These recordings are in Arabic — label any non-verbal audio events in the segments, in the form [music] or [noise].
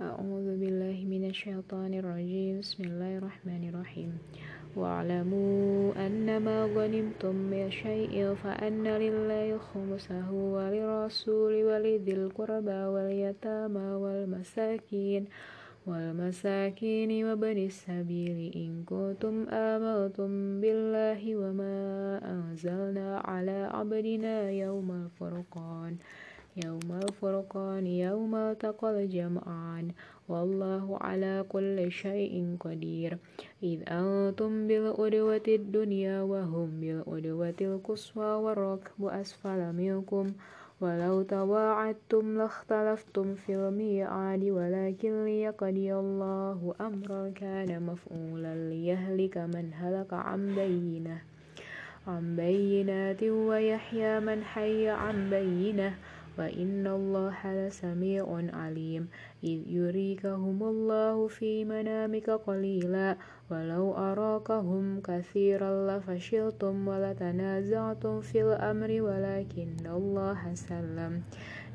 أعوذ بالله من الشيطان الرجيم. بسم الله الرحمن الرحيم. واعلموا أنما غنمتم من شيء فأن لله خمسه وللرسول ولذي القربى واليتامى والمساكين والمساكين وابن السبيل. إن كنتم آمنتم بالله وما أنزلنا على عبدنا يوم الفرقان. يوم الفرقان يوم التقى الجمعان. والله على كل شيء قدير. إذ أنتم بالعدوة الدنيا وهم بالعدوة القصوى والركب أسفل منكم. ولو تواعدتم لاختلفتم في الميعاد ولكن ليقضي الله أمرا كان مفعولا. ليهلك من هلك عن بينة عن بينات ويحيى من حي عن بينة. وإن الله لسميع عليم إذ يريكهم الله في منامك قليلا ولو أراكهم كثيرا لفشلتم ولتنازعتم في الأمر ولكن الله سلم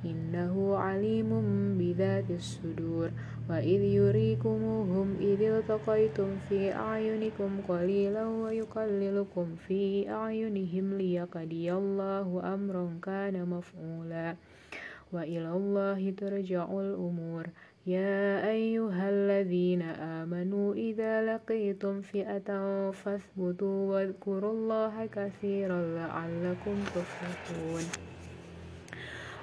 إنه عليم بذات الصدور وإذ يريكموهم إذ التقيتم في أعينكم قليلا ويقللكم في أعينهم ليقضي الله أمرا كان مفعولا وإلى الله ترجع الأمور يا أيها الذين آمنوا إذا لقيتم فئة فاثبتوا واذكروا الله كثيرا لعلكم تفلحون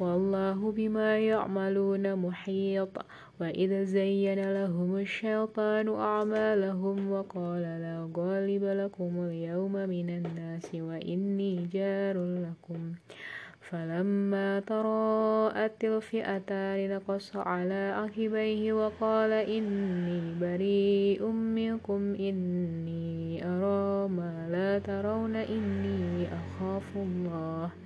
والله بما يعملون محيط. وإذ زين لهم الشيطان أعمالهم وقال لا غالب لكم اليوم من الناس وإني جار لكم. فلما تراءت الفئتان نقص على عقبيه وقال إني بريء منكم إني أرى ما لا ترون إني أخاف الله.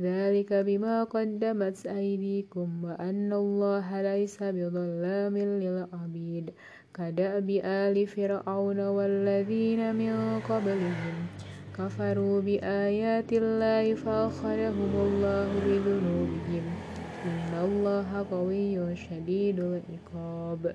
ذلك بما قدمت أيديكم وأن الله ليس بظلام للعبيد كدأب آل فرعون والذين من قبلهم كفروا بآيات الله فأخذهم الله بذنوبهم إن الله قوي شديد العقاب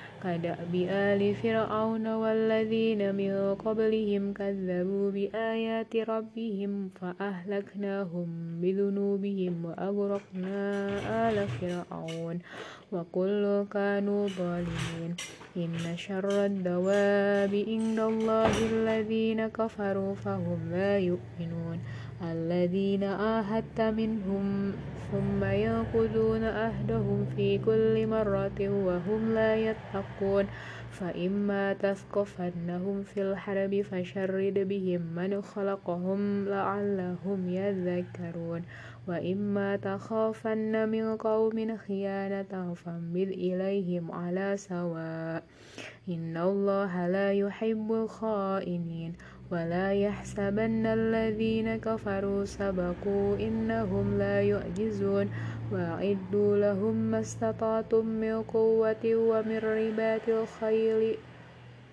كدأب آل فرعون والذين من قبلهم كذبوا بآيات ربهم فأهلكناهم بذنوبهم وأغرقنا آل فرعون وكل كانوا ظالمين. إن شر الدواب عند الله الذين كفروا فهم لا يؤمنون. الذين آهدت منهم ثم ينقضون أهدهم في كل مرة وهم لا يتقون فإما تثقفنهم في الحرب فشرد بهم من خلقهم لعلهم يذكرون وإما تخافن من قوم خيانة فانبذ إليهم على سواء إن الله لا يحب الخائنين. ولا يحسبن الذين كفروا سبقوا إنهم لا يعجزون وأعدوا لهم ما استطعتم من قوة ومن رباط الخيل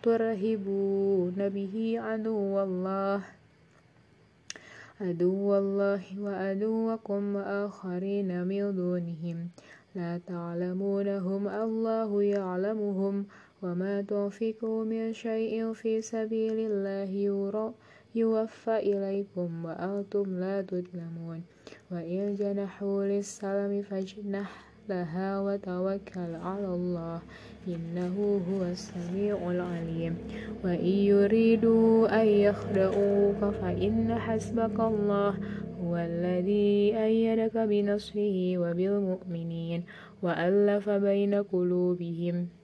ترهبون به عدو الله عدو الله وعدوكم وآخرين من دونهم لا تعلمونهم الله يعلمهم. وما تنفقوا من شيء في سبيل الله يوفى إليكم وأنتم لا تظلمون. وإن جنحوا للسلم فاجنح لها وتوكل على الله إنه هو السميع العليم. وإن يريدوا أن يخدعوك فإن حسبك الله هو الذي أيدك بنصره وبالمؤمنين وألف بين قلوبهم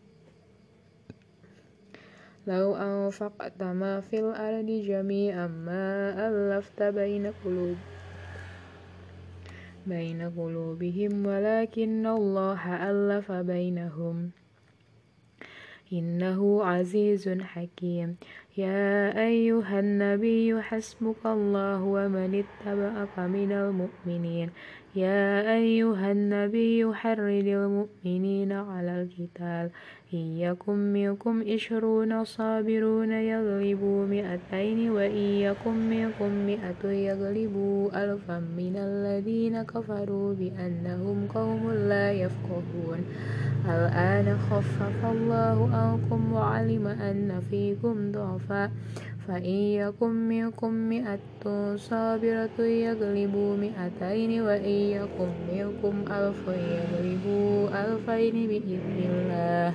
لو أنفقت ما في الأرض جميعا ما ألفت بين قلوب بين قلوبهم ولكن الله ألف بينهم. إنه عزيز حكيم. يا أيها النبي حسبك الله ومن اتبعك من المؤمنين. يا أيها النبي حرد المؤمنين على القتال. إن يكن منكم عشرون صابرون يغلبوا مئتين وإن يكن منكم مئة يغلبوا ألفا من الذين كفروا بأنهم قوم لا يفقهون. الآن خفف الله عنكم وعلم أن فيكم ضعفا. فإن يكن منكم مئة صابرة يغلبوا مئتين وإن يكن منكم ألف يغلبوا ألفين بإذن الله.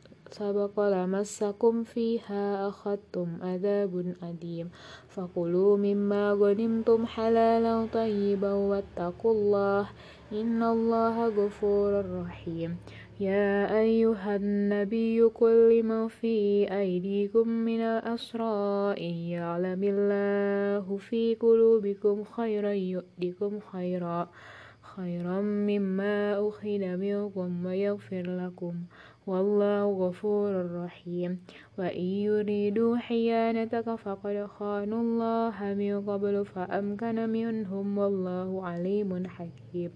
سبق لمسكم فيها أخذتم عذاب أليم. فكلوا مما غنمتم حلالا طيبا واتقوا الله إن الله غفور رحيم. يا أيها النبي كل من في أيديكم من الأسرى إن يعلم الله في قلوبكم خيرا يؤتكم خيرا خيرا مما أخذ منكم ويغفر لكم. والله غفور رحيم. وإن يريدوا حيانتك فقد خانوا الله من قبل فأمكن منهم والله عليم حكيم.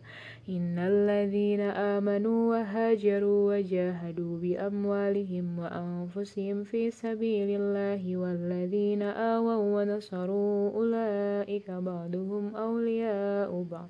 إن الذين آمنوا وهاجروا وجاهدوا بأموالهم وأنفسهم في سبيل الله والذين آووا ونصروا أولئك بعضهم أولياء بعض.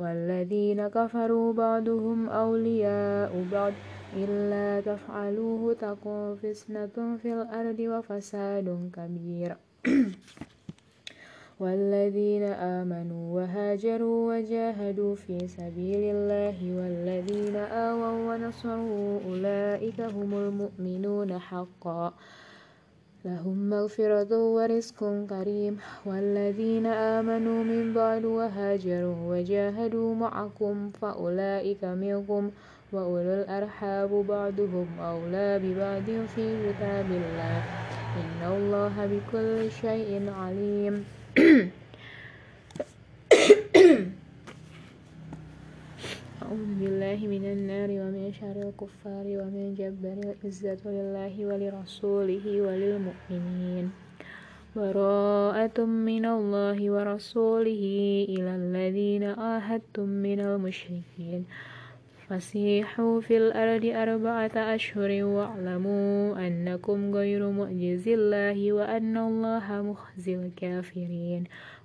والذين كفروا بعضهم أولياء بعض إلا تفعلوه تكون فتنة في الأرض وفساد كبير. [clears throat] والذين آمنوا وهاجروا وجاهدوا في سبيل الله والذين آووا ونصروا أولئك هم المؤمنون حقا. لهم مغفرة ورزق كريم. والذين آمنوا من بعد وهاجروا وجاهدوا معكم فأولئك منكم وأولو الأرحاب بعضهم أولى ببعض في كتاب الله. إن الله بكل شيء عليم. [clears throat] أعوذ بالله من النار ومن شر الكفار ومن جبر العزة لله ولرسوله وللمؤمنين. براءة من الله ورسوله إلى الذين عاهدتم من المشركين. فسيحوا في الأرض أربعة أشهر واعلموا أنكم غير معجز الله وأن الله مخزي الكافرين.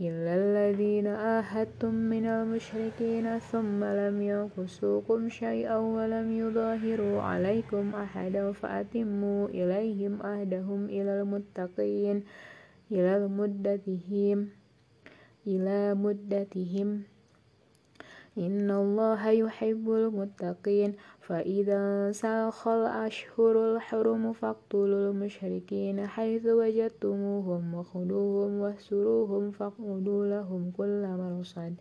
إلا الذين آهدتم من المشركين ثم لم ينقصوكم شيئا ولم يظاهروا عليكم أحدا فأتموا إليهم أهدهم إلى المتقين إلى مدتهم إلى مدتهم إن الله يحب المتقين فإذا ساخ الأشهر الحرم فاقتلوا المشركين حيث وجدتموهم وخذوهم واهسروهم فاقعدوا لهم كل مرصد.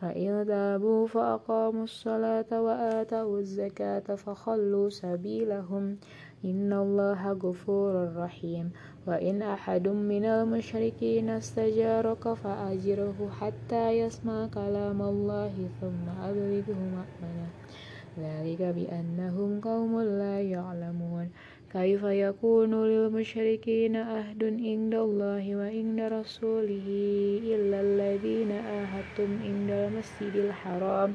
فإن تابوا فأقاموا الصلاة وآتوا الزكاة فخلوا سبيلهم. إن الله غفور رحيم. وإن أحد من المشركين استجارك فأجره حتى يسمع كلام الله ثم أبلغه مأمنه. ذلك بأنهم قوم لا يعلمون. كيف يكون للمشركين عهد عند الله وعند رسوله إلا الذين آهدتم عند المسجد الحرام؟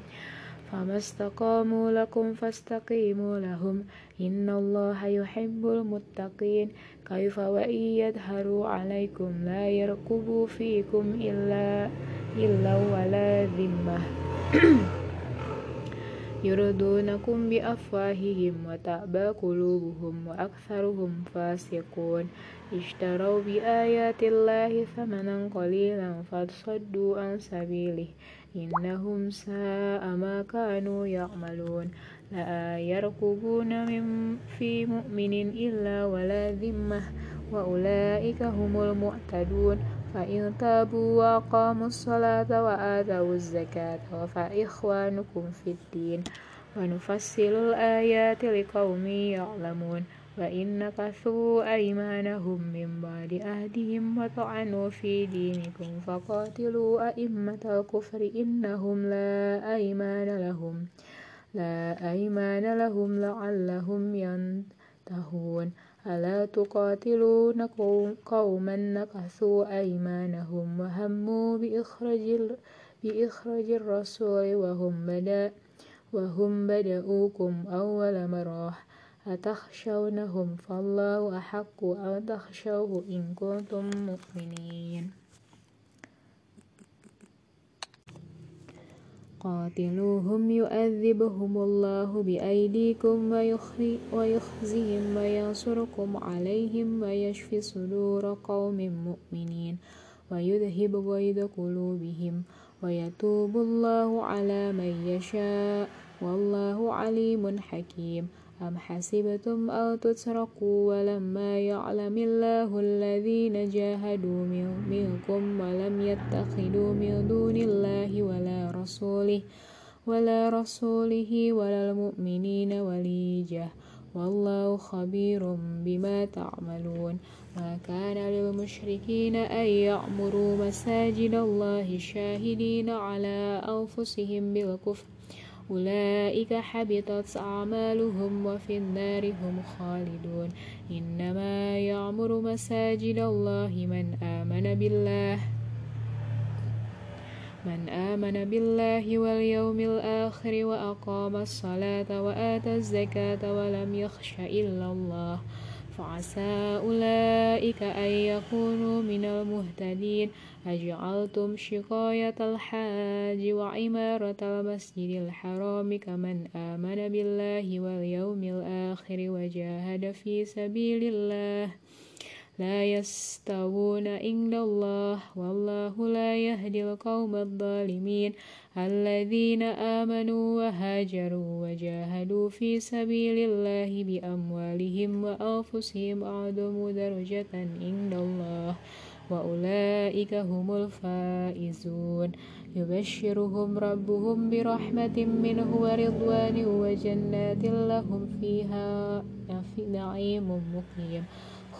فما استقاموا لكم فاستقيموا لهم. إن الله يحب المتقين. كيف وإن يظهروا عليكم لا يرقبوا فيكم إلا إلا ولا ذمة. [clears throat] يردونكم بأفواههم وتأبى قلوبهم وأكثرهم فاسقون. اشتروا بآيات الله ثمنا قليلا فصدوا عن سبيله. إنهم ساء ما كانوا يعملون. لا يرقبون من في مؤمن إلا ولا ذمة. وأولئك هم المعتدون. فإن تابوا وأقاموا الصلاة وآتوا الزكاة فإخوانكم في الدين ونفصل الآيات لقوم يعلمون وإن نكثوا أيمانهم من بعد أهدهم وطعنوا في دينكم فقاتلوا أئمة الكفر إنهم لا أيمان لهم لا أيمان لهم لعلهم ينتهون ألا تقاتلون قوما نكثوا أيمانهم وهموا بإخراج بإخراج الرسول وهم بدأ وهم بدأوكم أول مرة. أتخشونهم فالله أحق أن تخشوه إن كنتم مؤمنين؟ قاتلوهم يؤذبهم الله بأيديكم ويخزيهم وينصركم عليهم ويشفي صدور قوم مؤمنين ويذهب غيظ قلوبهم ويتوب الله على من يشاء والله عليم حكيم أم حسبتم أن تتركوا ولما يعلم الله الذين جاهدوا منكم ولم يتخذوا من دون رسوله ولا رسوله ولا المؤمنين وليجة. والله خبير بما تعملون. ما كان للمشركين أن يعمروا مساجد الله شاهدين على أنفسهم بالكفر. أولئك حبطت أعمالهم وفي النار هم خالدون. إنما يعمر مساجد الله من آمن بالله. من آمن بالله واليوم الآخر وأقام الصلاة وآتى الزكاة ولم يخش إلا الله فعسى أولئك أن يكونوا من المهتدين. أجعلتم شقاية الحاج وعمارة المسجد الحرام كمن آمن بالله واليوم الآخر وجاهد في سبيل الله. لا يستوون عند الله والله لا يهدي القوم الظالمين. الذين آمنوا وهاجروا وجاهدوا في سبيل الله بأموالهم وأنفسهم أعظم درجة عند الله وأولئك هم الفائزون. يبشرهم ربهم برحمة منه ورضوان وجنات لهم فيها في نعيم مقيم.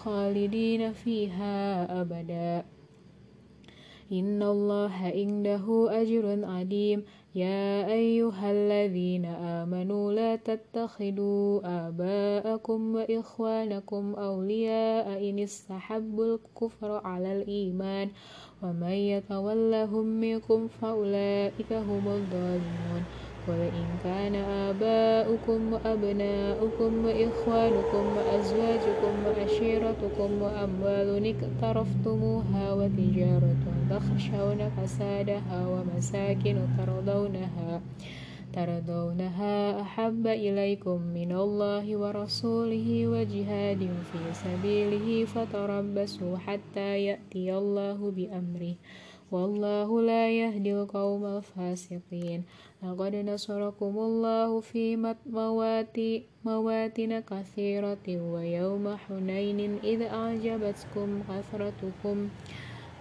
خالدين فيها أبدا. إن الله عنده أجر عظيم يا أيها الذين آمنوا لا تتخذوا آباءكم وإخوانكم أولياء إن استحبوا الكفر على الإيمان. ومن يتولهم منكم فأولئك هم الظالمون. قل إن كان آباؤكم وأبناؤكم وإخوانكم وأزواجكم وعشيرتكم وأموال اقترفتموها وتجارة تخشون فسادها ومساكن ترضونها ترضونها أحب إليكم من الله ورسوله وجهاد في سبيله فتربصوا حتى يأتي الله بأمره والله لا يهدي القوم الفاسقين لقد نصركم الله في مواطن كثيرة ويوم حنين إذ أعجبتكم كثرتكم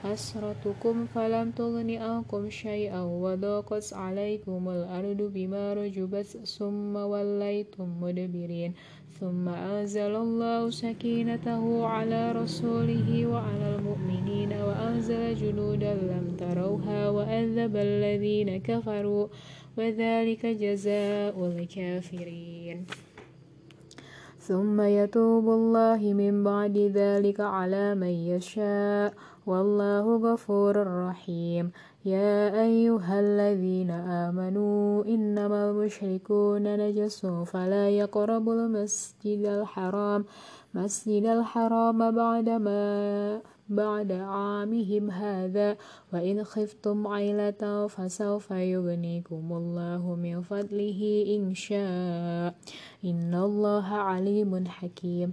حسرتكم فلم تغن عنكم شيئا وضاقت عليكم الأرض بما رجبت ثم وليتم مدبرين ثم أنزل الله سكينته على رسوله وعلى المؤمنين وأنزل جنودا لم تروها وأذب الذين كفروا وذلك جزاء الكافرين. ثم يتوب الله من بعد ذلك على من يشاء. والله غفور رحيم. يا أيها الذين آمنوا إنما المشركون نجس فلا يقربوا المسجد الحرام مسجد الحرام بعدما بعد عامهم هذا وإن خفتم عيلة فسوف يغنيكم الله من فضله إن شاء. إن الله عليم حكيم.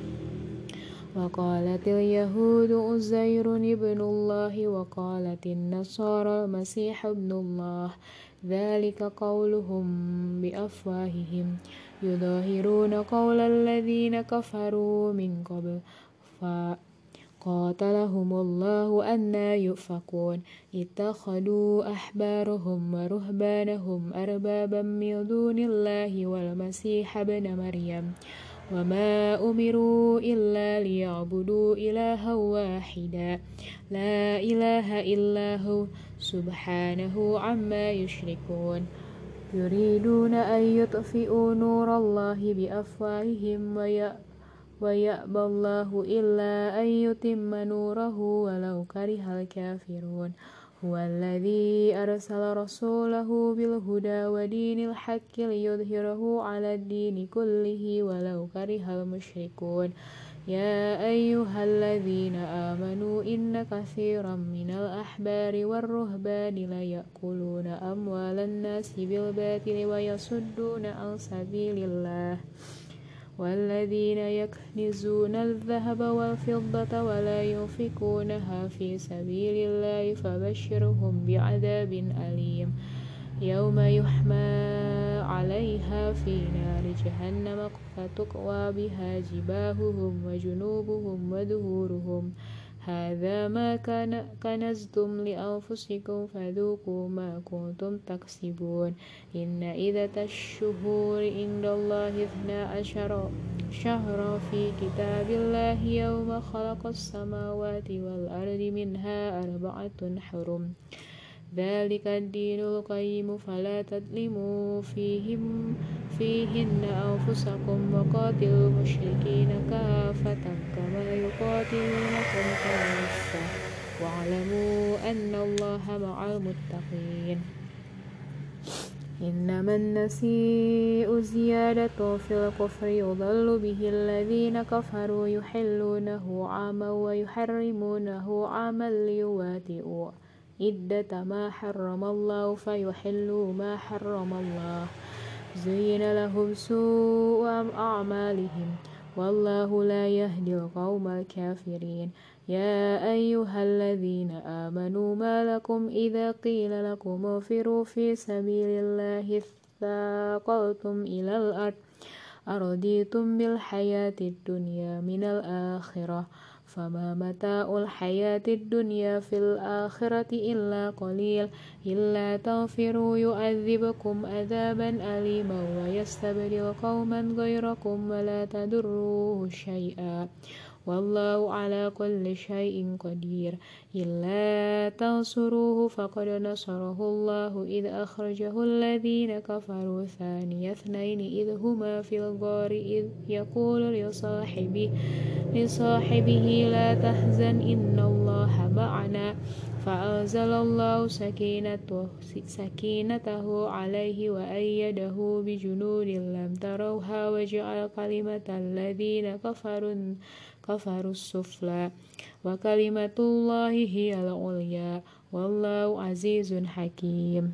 وقالت اليهود أزير ابن الله وقالت النصارى المسيح ابن الله. ذلك قولهم بأفواههم. يظاهرون قول الذين كفروا من قبل. قاتلهم الله أنا يؤفكون. اتخذوا أحبارهم ورهبانهم أربابا من دون الله والمسيح ابن مريم. وما أمروا إلا ليعبدوا إلها واحدا. لا إله إلا هو سبحانه عما يشركون. يريدون أن يطفئوا نور الله بأفواههم ويأبى الله إلا أن يتم نوره ولو كره الكافرون. هو الذي أرسل رسوله بالهدى ودين الحق ليظهره على الدين كله ولو كره المشركون. يا أيها الذين آمنوا إن كثيرا من الأحبار والرهبان ليأكلون أموال الناس بالباطل ويصدون عن سبيل الله. والذين يكنزون الذهب والفضة ولا ينفقونها في سبيل الله فبشرهم بعذاب أليم. يوم يحمى عليها في نار جهنم فتقوى بها جباههم وجنوبهم وظهورهم. هذا ما كان كنزتم لأنفسكم فذوقوا ما كنتم تكسبون. إن إذا الشهور عند الله اثنا عشر شهرا في كتاب الله يوم خلق السماوات والأرض منها أربعة حرم. ذلك الدين القيم فلا تظلموا فيهم فيهن أنفسكم وقاتلوا المشركين كافة كما يقاتلونكم كافة. واعلموا أن الله مع المتقين. إنما النسيء زيادة في الكفر يضل به الذين كفروا يحلونه عاما ويحرمونه عاما ليواتئوا عدة ما حرم الله فيحلوا ما حرم الله زين لهم سوء أعمالهم والله لا يهدي القوم الكافرين يا أيها الذين آمنوا ما لكم إذا قيل لكم انفروا في سبيل الله ثاقلتم إلى الأرض أرضيتم بالحياة الدنيا من الآخرة فما متاع الحياة الدنيا في الآخرة إلا قليل إلا تغفروا يعذبكم عذابا أليما ويستبدل قوما غيركم ولا تدروه شيئا. والله على كل شيء قدير. إلا تنصروه فقد نصره الله. إذ أخرجه الذين كفروا ثاني اثنين. إذ هما في الغار. إذ يقول لصاحبه, لصاحبه لا تحزن إن الله معنا. فأنزل الله سكينته, سكينته عليه وأيده بجنود لم تروها وجعل كلمة الذين كفروا كفروا السفلى وكلمة الله هي العليا والله عزيز حكيم.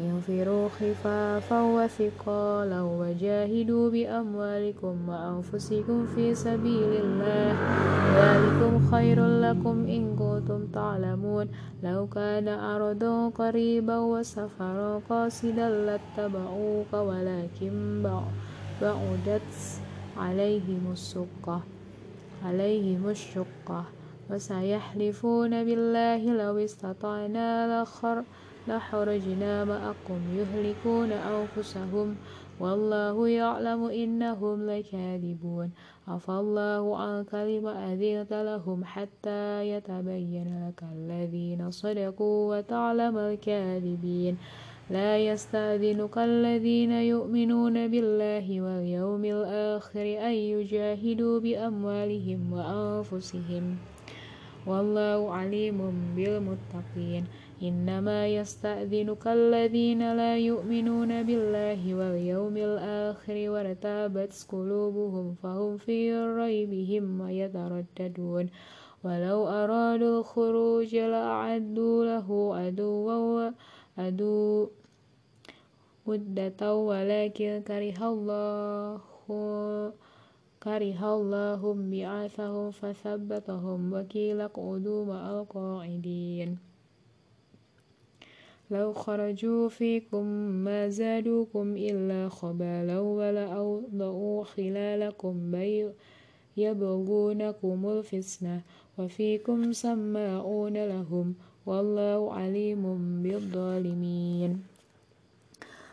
انفروا خفافا وثقالا وجاهدوا بأموالكم وأنفسكم في سبيل الله ذلكم خير لكم إن كنتم تعلمون. لو كان أرضا قريبا وسفرا قاصدا لاتبعوك ولكن بعدت عليهم الشقة عليهم الشقة وسيحلفون بالله لو استطعنا لخر لخرجنا معكم يهلكون أنفسهم. والله يعلم إنهم لكاذبون. عفى الله عنك لما أذنت لهم حتى يتبين لك الذين صدقوا وتعلم الكاذبين. لا يستأذنك الذين يؤمنون بالله واليوم الآخر أن يجاهدوا بأموالهم وأنفسهم. والله عليم بالمتقين. إنما يستأذنك الذين لا يؤمنون بالله واليوم الآخر وارتابت قلوبهم فهم في ريبهم ويترددون. ولو أرادوا الخروج لأعدوا له عدوا عدو مدة ولكن كره الله كره الله بعثهم فثبتهم. وكيل اقعدوا مع القاعدين. لو خرجوا فيكم ما زادوكم إلا خبالا ولأوضعوا خلالكم يبغونكم الفتنة وفيكم سماعون لهم. والله عليم بالظالمين.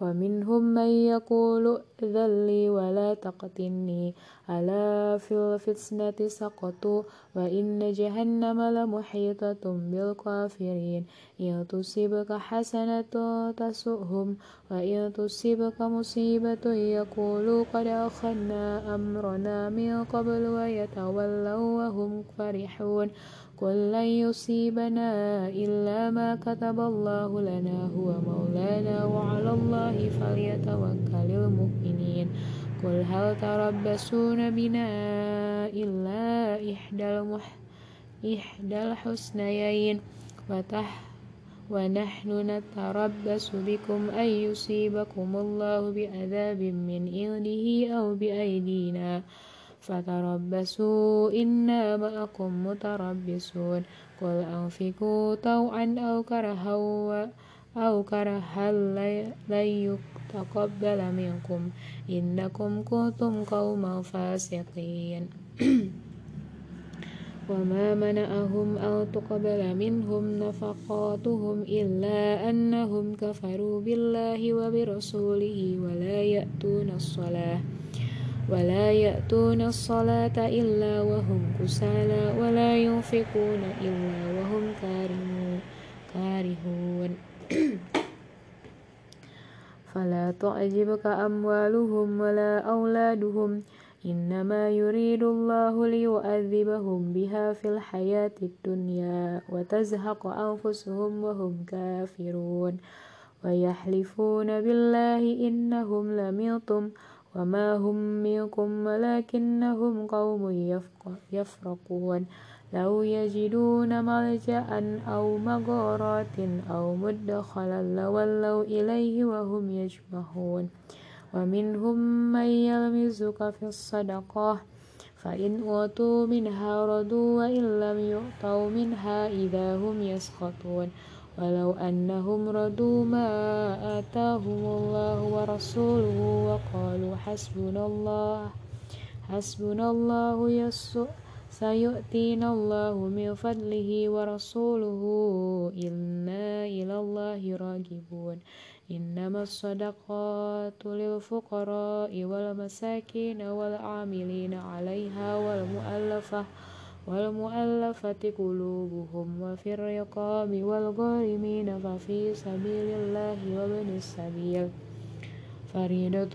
ومنهم من يقول ائذن لي ولا تقتلني ألا في الفتنة سقطوا وإن جهنم لمحيطة بالكافرين إن تصبك حسنة تسؤهم وإن تصبك مصيبة يقولوا قد أخذنا أمرنا من قبل ويتولوا وهم فرحون قل لن يصيبنا إلا ما كتب الله لنا هو مولانا وعلى الله فليتوكل المؤمنين. قل هل تربصون بنا إلا إحدى, المح إحدى الحسنيين؟ وتح ونحن نتربص بكم أن يصيبكم الله بعذاب من عنده أو بأيدينا. فتربصوا إنا معكم متربصون قل أنفقوا طوعا أو كرها أو كرها لن يتقبل منكم إنكم كنتم قوما فاسقين [clears throat] وما منعهم أن تقبل منهم نفقاتهم إلا أنهم كفروا بالله وبرسوله ولا يأتون الصلاة ولا يأتون الصلاة إلا وهم كسالى ولا ينفقون إلا وهم كارهون [coughs] فلا تعجبك أموالهم ولا أولادهم. إنما يريد الله ليؤذبهم بها في الحياة الدنيا وتزهق أنفسهم وهم كافرون. ويحلفون بالله إنهم لمنكم وما هم منكم ولكنهم قوم يفرقون. لو يجدون ملجأ أو مغارات أو مدخلا لولوا إليه وهم يجمحون ومنهم من يلمزك في الصدقة فإن أوتوا منها ردوا وإن لم يؤتوا منها إذا هم يسخطون. ولو أنهم ردوا ما آتاهم الله ورسوله وقالوا حسبنا الله حسبنا الله سيؤتينا الله من فضله ورسوله إنا إلى الله راجبون إنما الصدقات للفقراء والمساكين والعاملين عليها والمؤلفة. والمؤلفة قلوبهم وفي الرقاب والغارمين ففي سبيل الله وابن السبيل. فريضة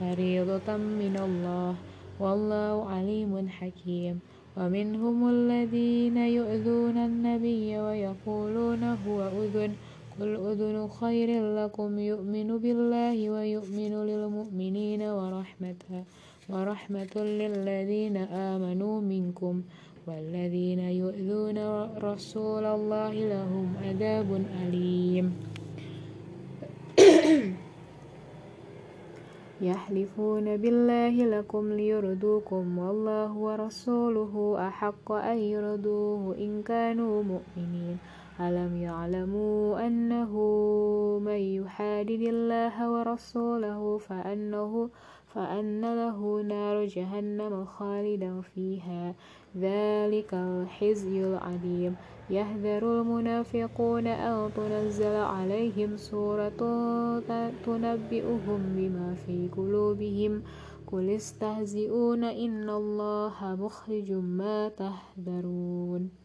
فريضة من الله والله عليم حكيم. ومنهم الذين يؤذون النبي ويقولون هو أذن قل أذن خير لكم يؤمن بالله ويؤمن للمؤمنين ورحمة ورحمة للذين آمنوا منكم. والذين يؤذون رسول الله لهم عذاب أليم. [coughs] يحلفون بالله لكم ليردوكم والله ورسوله أحق أن يردوه إن كانوا مؤمنين. ألم يعلموا أنه من يحادد الله ورسوله فأنه فأن له نار جهنم خالدا فيها. ذلك الحزي العليم. يهذر المنافقون أن تنزل عليهم سورة تنبئهم بما في قلوبهم. قل استهزئون إن الله مخرج ما تهذرون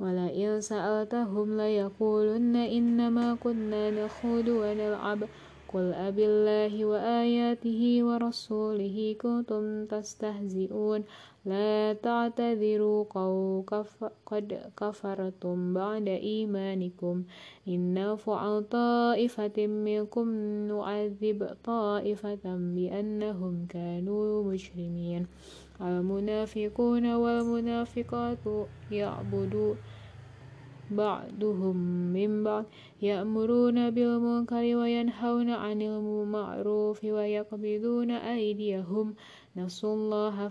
ولئن سألتهم ليقولن إنما كنا نخوض ونلعب. قل أب الله وآياته ورسوله كنتم تستهزئون. لا تعتذروا قد كفرتم بعد إيمانكم. إن نعف عن طائفة منكم نعذب طائفة بأنهم كانوا مجرمين. المنافقون والمنافقات يعبدون بعضهم من بعض يأمرون بالمنكر وينهون عن المعروف ويقبضون أيديهم. نسوا الله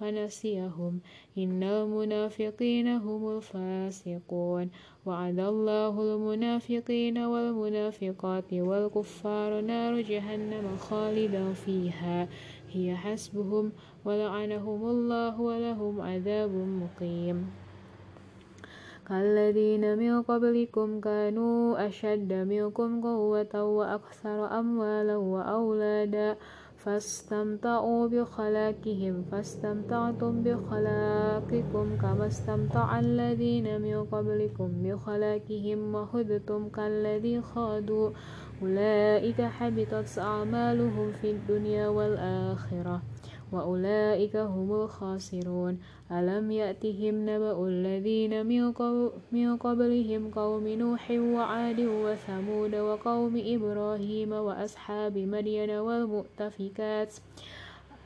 فنسيهم. إن المنافقين هم الفاسقون. وعد الله المنافقين والمنافقات والكفار نار جهنم خالدا فيها. هي حسبهم ولعنهم الله ولهم عذاب مقيم. كالذين من قبلكم كانوا أشد منكم قوة وأكثر أموالا وأولادا فاستمتعوا بخلاقهم فاستمتعتم بخلاقكم كما استمتع الذين من قبلكم بخلاقهم وخذتم كالذي خاضوا أولئك حبطت أعمالهم في الدنيا والآخرة. وأولئك هم الخاسرون. ألم يأتهم نبأ الذين من قبلهم قوم نوح وعاد وثمود وقوم إبراهيم وأصحاب مدين والمؤتفكات؟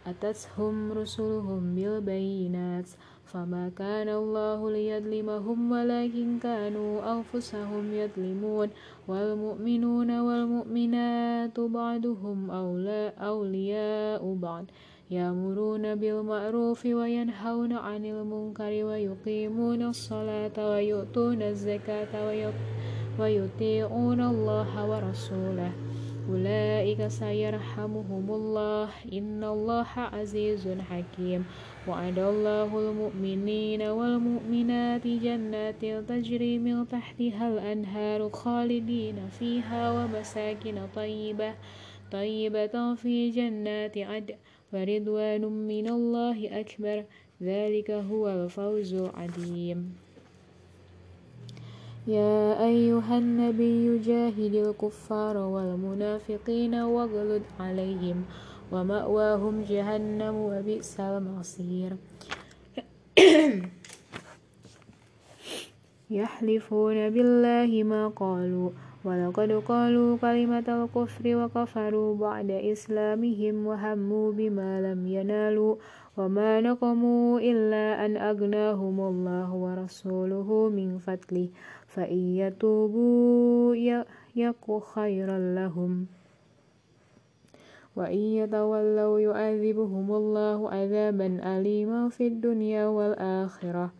أتتهم رسلهم بالبينات؟ فما كان الله ليظلمهم ولكن كانوا أنفسهم يظلمون. والمؤمنون والمؤمنات بعضهم أولياء بعض. يأمرون بالمعروف وينهون عن المنكر ويقيمون الصلاة ويؤتون الزكاة ويطيعون الله ورسوله. أولئك سيرحمهم الله. إن الله عزيز حكيم. وعد الله المؤمنين والمؤمنات جنات تجري من تحتها الأنهار خالدين فيها ومساكن طيبة طيبة في جنات عدن ورضوان من الله أكبر. ذلك هو الفوز العظيم. يا أيها النبي جاهد الكفار والمنافقين واغلد عليهم ومأواهم جهنم وبئس المصير. يحلفون بالله ما قالوا ولقد قالوا كلمة الكفر وكفروا بعد إسلامهم وهموا بما لم ينالوا وما نقموا إلا أن أغناهم الله ورسوله من فضله فإن يتوبوا يك خيرا لهم وإن يتولوا يعذبهم الله عذابا أليما في الدنيا والآخرة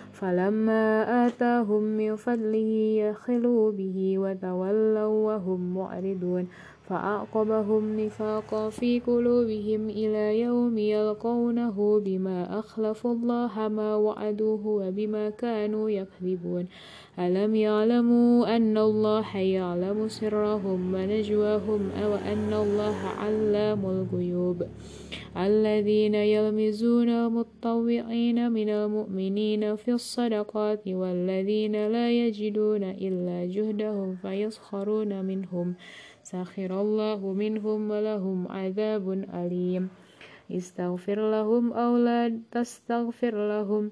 فلما آتاهم من فضله يخلوا به وتولوا وهم معرضون. فأعقبهم نفاقا في قلوبهم إلى يوم يلقونه بما أخلفوا الله ما وعدوه وبما كانوا يكذبون. ألم يعلموا أن الله يعلم سرهم ونجواهم أو أن الله علام الغيوب؟ الذين يلمزون المطوعين من المؤمنين في الصدقات والذين لا يجدون إلا جهدهم فيسخرون منهم. سخر الله منهم ولهم عذاب أليم. استغفر لهم أو لا تستغفر لهم.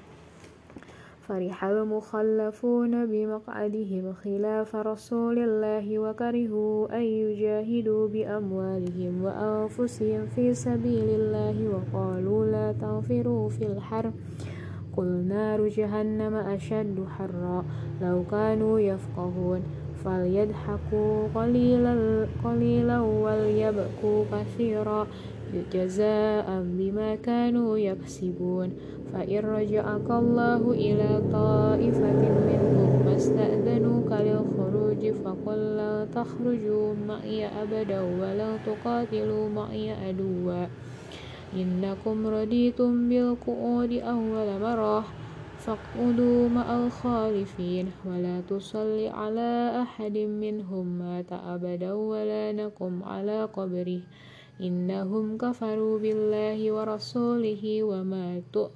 فرح المخلفون بمقعدهم خلاف رسول الله وكرهوا أن يجاهدوا بأموالهم وأنفسهم في سبيل الله وقالوا لا تنفروا في الحر. قل نار جهنم أشد حرا لو كانوا يفقهون. فليضحكوا قليلا, قليلا وليبكوا كثيرا. جزاء بما كانوا يكسبون. فإن رجعك الله إلى طائفة منهم ما استأذنوك للخروج فقل لا تخرجوا معي أبدا ولا تقاتلوا معي عدوا. إنكم رديتم بالقعود أول مرة فاقعدوا مع الخالفين. ولا تصل على أحد منهم مات أبدا ولا نقم على قبره. إنهم كفروا بالله ورسوله وماتوا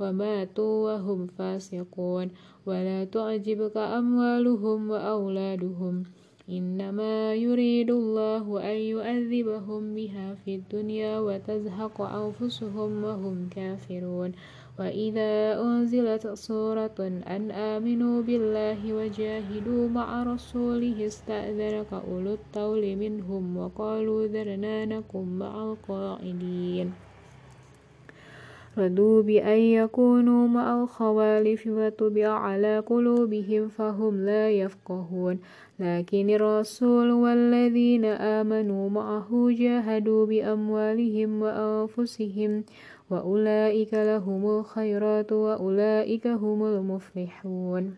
وماتوا وهم فاسقون. ولا تعجبك أموالهم وأولادهم. إنما يريد الله أن يؤذبهم بها في الدنيا وتزهق أنفسهم وهم كافرون. وإذا أنزلت سورة أن آمنوا بالله وجاهدوا مع رسوله استأذنك أولو الطول منهم وقالوا ذرنا نكن مع القاعدين. رضوا بأن يكونوا مع الخوالف وطبع على قلوبهم فهم لا يفقهون. لكن الرسول والذين آمنوا معه جاهدوا بأموالهم وأنفسهم وأولئك لهم الخيرات وأولئك هم المفلحون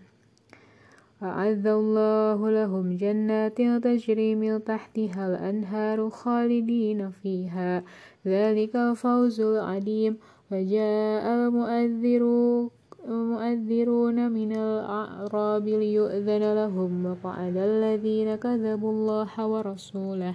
أعد الله لهم جنات تجري من تحتها الأنهار خالدين فيها ذلك الفوز العظيم فجاء المؤذرون من الأعراب ليؤذن لهم وقعد الذين كذبوا الله ورسوله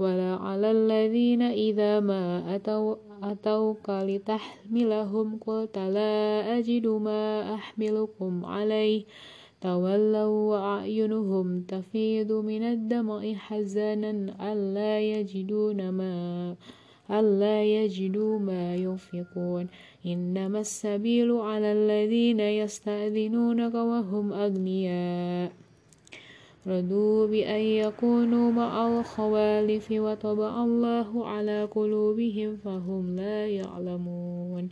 ولا على الذين إذا ما أتوا أتوك لتحملهم قلت لا أجد ما أحملكم عليه. تولوا وأعينهم تفيض من الدمع حزنا ألا يجدون ما ألا يجدوا ما ينفقون. إنما السبيل على الذين يستأذنونك وهم أغنياء. رضوا بأن يكونوا مع الخوالف وطبع الله على قلوبهم فهم لا يعلمون.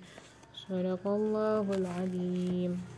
صدق الله العظيم.